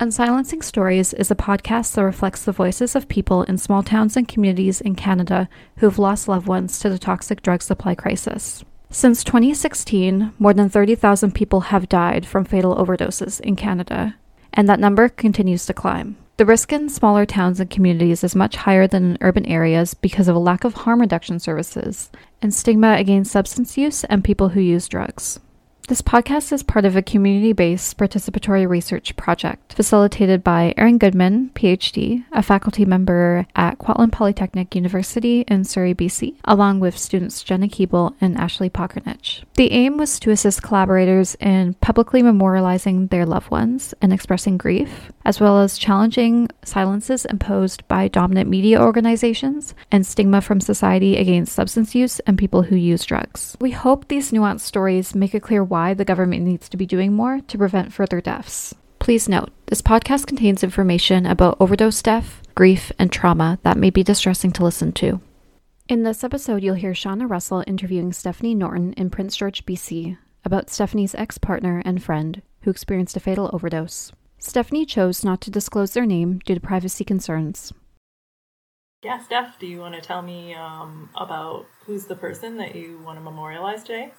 Unsilencing Stories is a podcast that reflects the voices of people in small towns and communities in Canada who have lost loved ones to the toxic drug supply crisis. Since 2016, more than 30,000 people have died from fatal overdoses in Canada, and that number continues to climb. The risk in smaller towns and communities is much higher than in urban areas because of a lack of harm reduction services and stigma against substance use and people who use drugs. This podcast is part of a community based participatory research project facilitated by Erin Goodman, PhD, a faculty member at Kwantlen Polytechnic University in Surrey, BC, along with students Jenna Keeble and Ashley Pokernich. The aim was to assist collaborators in publicly memorializing their loved ones and expressing grief, as well as challenging silences imposed by dominant media organizations and stigma from society against substance use and people who use drugs. We hope these nuanced stories make it clear why why the government needs to be doing more to prevent further deaths. Please note, this podcast contains information about overdose death, grief, and trauma that may be distressing to listen to. In this episode, you'll hear Shauna Russell interviewing Stephanie Norton in Prince George, BC, about Stephanie's ex partner and friend who experienced a fatal overdose. Stephanie chose not to disclose their name due to privacy concerns. Yeah, Steph, do you want to tell me um, about who's the person that you want to memorialize today?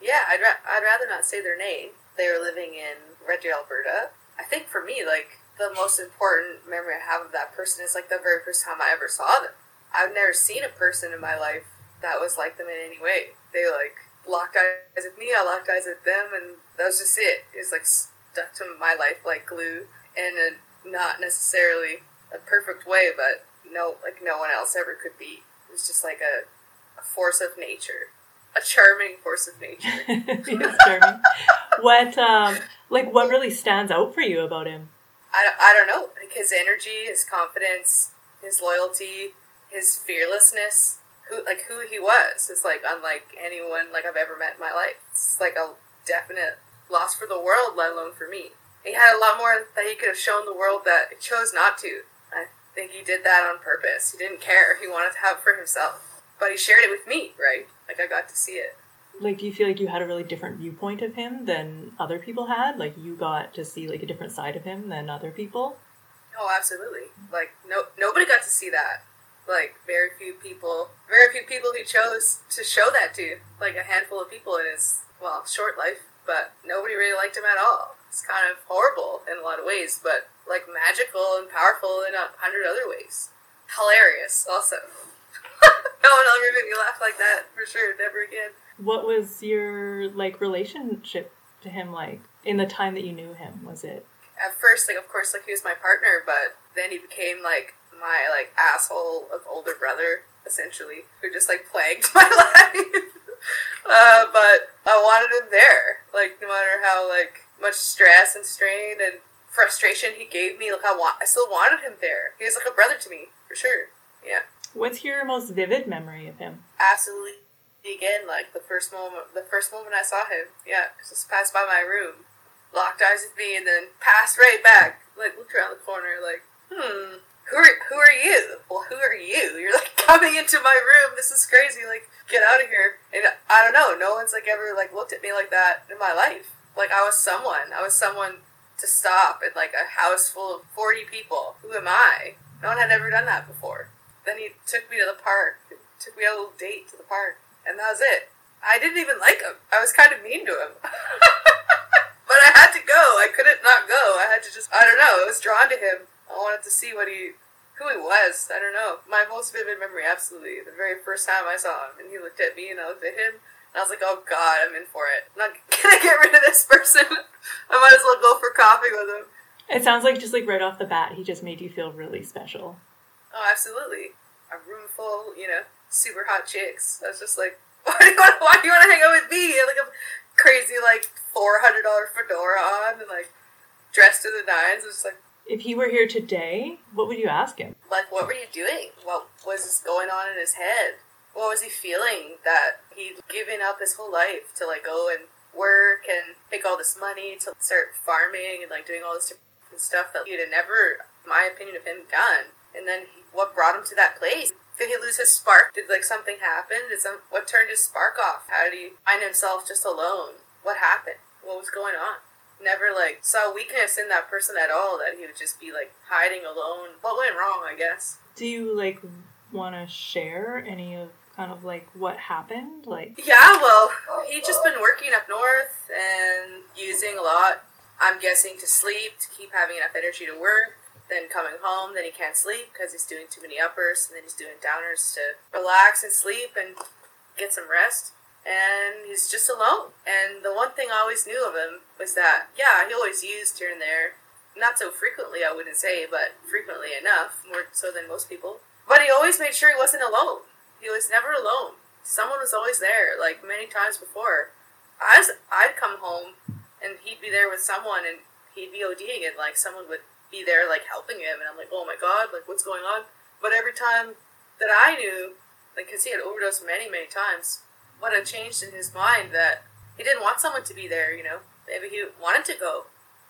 Yeah, I'd, ra- I'd rather not say their name. They were living in Red Deer, Alberta. I think for me, like, the most important memory I have of that person is, like, the very first time I ever saw them. I've never seen a person in my life that was like them in any way. They, like, locked eyes with me, I locked eyes with them, and that was just it. It was, like, stuck to my life like glue in a not necessarily a perfect way, but no, like, no one else ever could be. It was just like a, a force of nature a charming force of nature. He's charming. what, um, like, what really stands out for you about him? I, I don't know. Like his energy, his confidence, his loyalty, his fearlessness, who like who he was is like unlike anyone like I've ever met in my life. It's like a definite loss for the world, let alone for me. He had a lot more that he could have shown the world that he chose not to. I think he did that on purpose. He didn't care. He wanted to have for himself but he shared it with me, right? Like I got to see it. Like, do you feel like you had a really different viewpoint of him than other people had? Like, you got to see like a different side of him than other people? Oh, absolutely. Like, no, nobody got to see that. Like, very few people, very few people who chose to show that to. Like, a handful of people in his well short life, but nobody really liked him at all. It's kind of horrible in a lot of ways, but like magical and powerful in a hundred other ways. Hilarious, also. no one ever made me laugh like that for sure. Never again. What was your like relationship to him like in the time that you knew him? Was it at first like of course like he was my partner, but then he became like my like asshole of older brother essentially who just like plagued my life. uh, but I wanted him there, like no matter how like much stress and strain and frustration he gave me, like I want, I still wanted him there. He was like a brother to me for sure. Yeah. What's your most vivid memory of him? Absolutely. Again, like the first moment, the first moment I saw him, yeah, just passed by my room, locked eyes with me, and then passed right back. Like looked around the corner, like, hmm, who are who are you? Well, who are you? You're like coming into my room. This is crazy. Like, get out of here. And I don't know. No one's like ever like looked at me like that in my life. Like I was someone. I was someone to stop in like a house full of forty people. Who am I? No one had ever done that before. Then he took me to the park. Took me on a little date to the park, and that was it. I didn't even like him. I was kind of mean to him. but I had to go. I couldn't not go. I had to just, I don't know, I was drawn to him. I wanted to see what he, who he was. I don't know. My most vivid memory, absolutely. The very first time I saw him, and he looked at me, and I looked at him, and I was like, oh god, I'm in for it. I'm not gonna get rid of this person. I might as well go for coffee with him. It sounds like just like right off the bat, he just made you feel really special. Oh, absolutely. A room full, you know, super hot chicks. I was just like, why do you want, why do you want to hang out with me? like a crazy, like, $400 fedora on and, like, dressed to the nines. I was just like, if he were here today, what would you ask him? Like, what were you doing? What was going on in his head? What was he feeling that he'd given up his whole life to, like, go and work and make all this money to start farming and, like, doing all this different stuff that he'd never, my opinion of him, done? And then he, what brought him to that place? Did he lose his spark? Did like something happen? Did some what turned his spark off? How did he find himself just alone? What happened? What was going on? never like saw weakness in that person at all. That he would just be like hiding alone. What went wrong? I guess. Do you like want to share any of kind of like what happened? Like, Yeah, well, he'd just been working up north and using a lot. I'm guessing to sleep to keep having enough energy to work. Then coming home, then he can't sleep because he's doing too many uppers, and then he's doing downers to relax and sleep and get some rest. And he's just alone. And the one thing I always knew of him was that, yeah, he always used here and there. Not so frequently, I wouldn't say, but frequently enough, more so than most people. But he always made sure he wasn't alone. He was never alone. Someone was always there, like many times before. I was, I'd come home and he'd be there with someone and he'd be ODing and like someone would be there like helping him and I'm like, oh my god, like what's going on? But every time that I knew, like, because he had overdosed many, many times, what had changed in his mind that he didn't want someone to be there, you know? Maybe he wanted to go.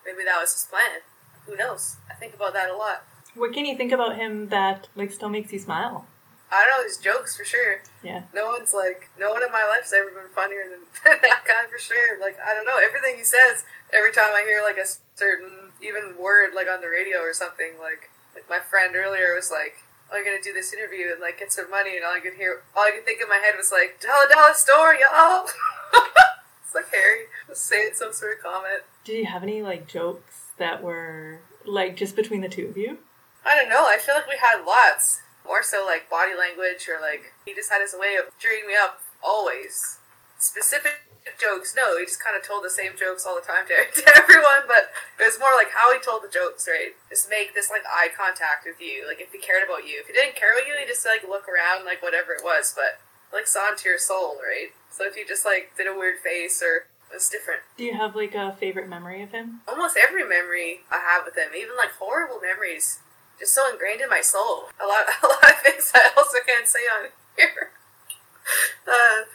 Maybe that was his plan. Who knows? I think about that a lot. what can you think about him that like still makes you smile? I don't know his jokes for sure. Yeah. No one's like, no one in my life has ever been funnier than that guy for sure. Like, I don't know, everything he says, every time I hear like a certain, even word like on the radio or something, like, like my friend earlier was like, oh, I'm gonna do this interview and like get some money, and all I could hear, all I could think in my head was like, dollar dollar store, y'all. it's like Harry was saying some sort of comment. Did you have any like jokes that were like just between the two of you? I don't know. I feel like we had lots. More so like body language or like he just had his way of cheering me up always. Specific jokes, no, he just kind of told the same jokes all the time to, to everyone, but it was more like how he told the jokes, right? Just make this like eye contact with you, like if he cared about you. If he didn't care about you, he just like look around like whatever it was, but like saw into your soul, right? So if you just like did a weird face or was different. Do you have like a favorite memory of him? almost every memory I have with him, even like horrible memories, just so ingrained in my soul. A lot, a lot of things I also can't say on here. Uh,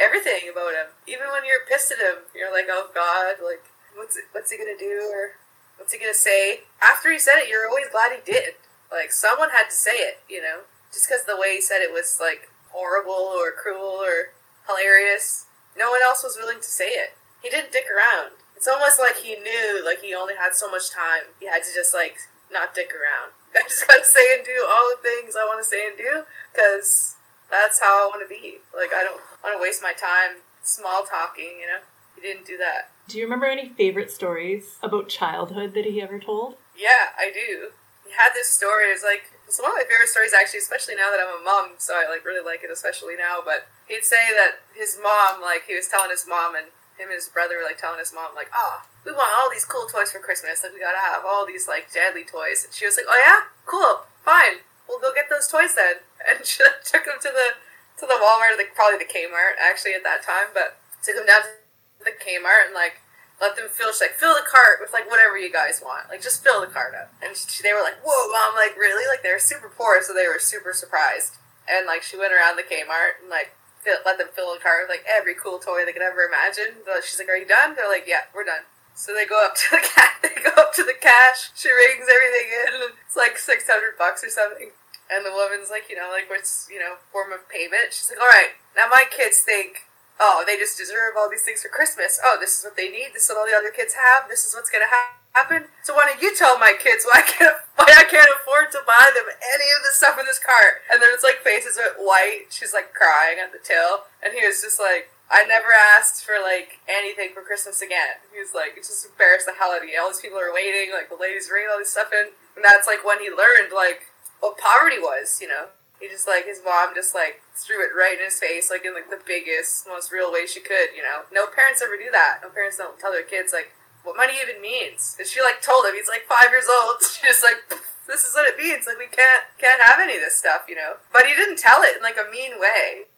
everything about him, even when you're pissed at him, you're like, oh God, like what's what's he gonna do or what's he gonna say? After he said it, you're always glad he did. Like someone had to say it, you know, just because the way he said it was like horrible or cruel or hilarious. No one else was willing to say it. He didn't dick around. It's almost like he knew, like he only had so much time. He had to just like not dick around. I just gotta say and do all the things I want to say and do because that's how I want to be. Like I don't want to waste my time small talking. You know, he didn't do that. Do you remember any favorite stories about childhood that he ever told? Yeah, I do. He had this story. It's like it's one of my favorite stories actually, especially now that I'm a mom. So I like really like it, especially now. But he'd say that his mom, like he was telling his mom, and him and his brother were like telling his mom, like, "Oh, we want all these cool toys for Christmas. Like we gotta have all these like deadly toys." And she was like, "Oh yeah, cool, fine. We'll go get those toys then." And she took him to the to the Walmart, like probably the Kmart actually at that time, but took him down to the Kmart and like let them fill. She's like, fill the cart with like whatever you guys want. Like just fill the cart up. And she, they were like, whoa, mom, like really? Like they were super poor, so they were super surprised. And like she went around the Kmart and like fill, let them fill the car with like every cool toy they could ever imagine. But she's like, are you done? They're like, yeah, we're done. So they go up to the cash. They go up to the cash. She rings everything in. It's like six hundred bucks or something. And the woman's like, you know, like what's you know form of payment? She's like, all right, now my kids think, oh, they just deserve all these things for Christmas. Oh, this is what they need. This is what all the other kids have. This is what's gonna ha- happen. So why don't you tell my kids why I can't why I can't afford to buy them any of the stuff in this cart? And then it's like faces went white. She's like crying at the till, and he was just like. I never asked for like anything for Christmas again. He was like, it just embarrassed the hell out of me. All these people are waiting, like the ladies bringing all this stuff in, and that's like when he learned like what poverty was, you know. He just like his mom just like threw it right in his face, like in like the biggest, most real way she could, you know. No parents ever do that. No parents don't tell their kids like what money even means. And she like told him he's like five years old. She's like this is what it means. Like we can't can't have any of this stuff, you know. But he didn't tell it in like a mean way.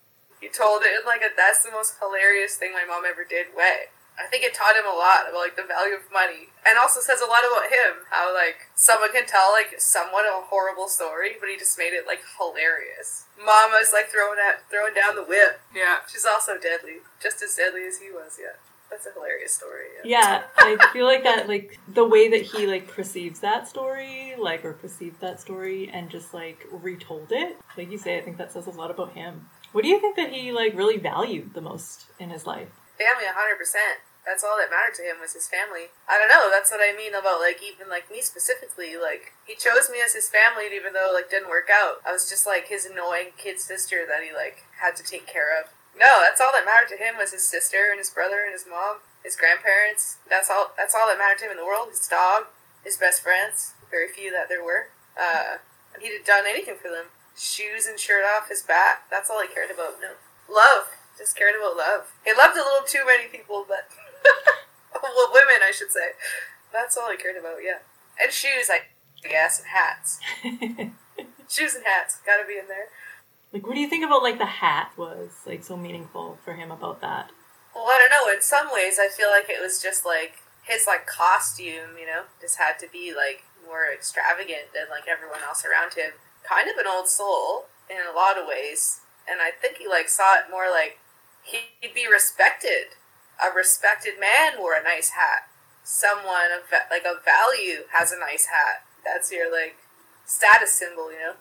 He told it in like a that's the most hilarious thing my mom ever did way. I think it taught him a lot about like the value of money, and also says a lot about him. How like someone can tell like somewhat of a horrible story, but he just made it like hilarious. Mama's like throwing at throwing down the whip. Yeah, she's also deadly, just as deadly as he was. Yeah, that's a hilarious story. Yeah, I feel like that, like the way that he like perceives that story, like or perceived that story, and just like retold it. Like you say, I think that says a lot about him. What do you think that he like really valued the most in his life? family 100%. That's all that mattered to him was his family. I don't know. That's what I mean about like even like me specifically. Like he chose me as his family, even though like didn't work out. I was just like his annoying kid sister that he like had to take care of. No, that's all that mattered to him was his sister and his brother and his mom, his grandparents. That's all. That's all that mattered to him in the world. His dog, his best friends. Very few that there were. Uh, and he'd have done anything for them. Shoes and shirt off his back. That's all he cared about. No love. Just cared about love. He loved a little too many people, but well, women, I should say. That's all he cared about. Yeah, and shoes, I guess, and hats. shoes and hats, gotta be in there. Like, what do you think about like the hat was like so meaningful for him about that? Well, I don't know. In some ways, I feel like it was just like his like costume, you know, just had to be like more extravagant than like everyone else around him. Kind of an old soul in a lot of ways, and I think he like saw it more like he'd be respected. A respected man wore a nice hat. Someone of like of value has a nice hat. That's your like status symbol, you know.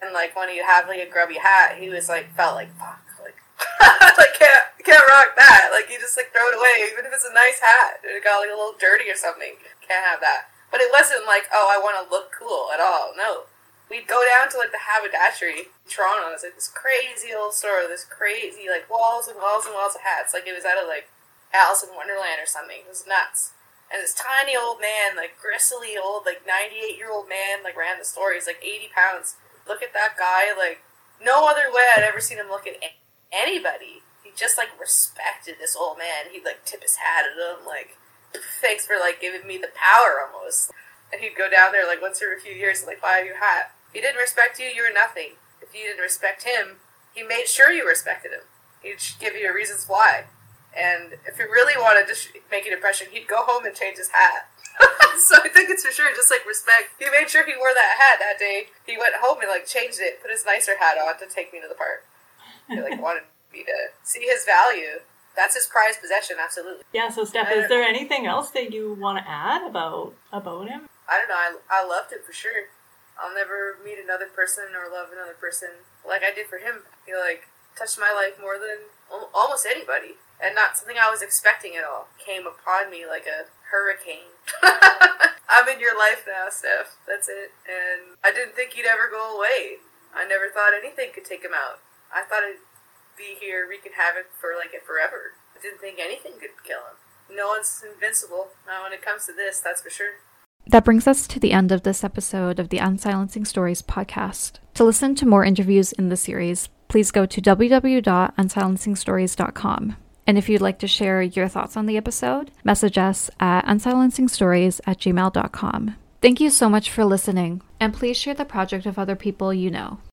And like when you have like a grubby hat, he was like felt like fuck, like like can't can't rock that. Like you just like throw it away, even if it's a nice hat. It got like a little dirty or something. Can't have that. But it wasn't like oh I want to look cool at all. No, we'd go down to like the haberdashery in Toronto. It's like this crazy old store, this crazy like walls and walls and walls of hats. Like it was out of like Alice in Wonderland or something. It was nuts. And this tiny old man, like gristly old, like ninety eight year old man, like ran the store. He's like eighty pounds. Look at that guy. Like no other way I'd ever seen him look at anybody. He just like respected this old man. He'd like tip his hat at him, like thanks for like giving me the power almost. And he'd go down there like once every few years and like buy a new hat. If he didn't respect you, you were nothing. If you didn't respect him, he made sure you respected him. He'd give you reasons why. And if he really wanted to make an impression, he'd go home and change his hat. so I think it's for sure just like respect. He made sure he wore that hat that day. He went home and like changed it, put his nicer hat on to take me to the park. He like wanted me to see his value. That's his prized possession, absolutely. Yeah. So, Steph, is there anything else that you want to add about about him? I don't know. I, I loved him for sure. I'll never meet another person or love another person like I did for him. He like touched my life more than almost anybody, and not something I was expecting at all. Came upon me like a hurricane. I'm in your life now, Steph. That's it. And I didn't think he'd ever go away. I never thought anything could take him out. I thought it'd be here wreaking havoc for like it forever. I didn't think anything could kill him. No one's invincible. Not when it comes to this, that's for sure. That brings us to the end of this episode of the Unsilencing Stories podcast. To listen to more interviews in the series, please go to www.unsilencingstories.com. And if you'd like to share your thoughts on the episode, message us at unsilencingstories at gmail.com. Thank you so much for listening, and please share the project with other people you know.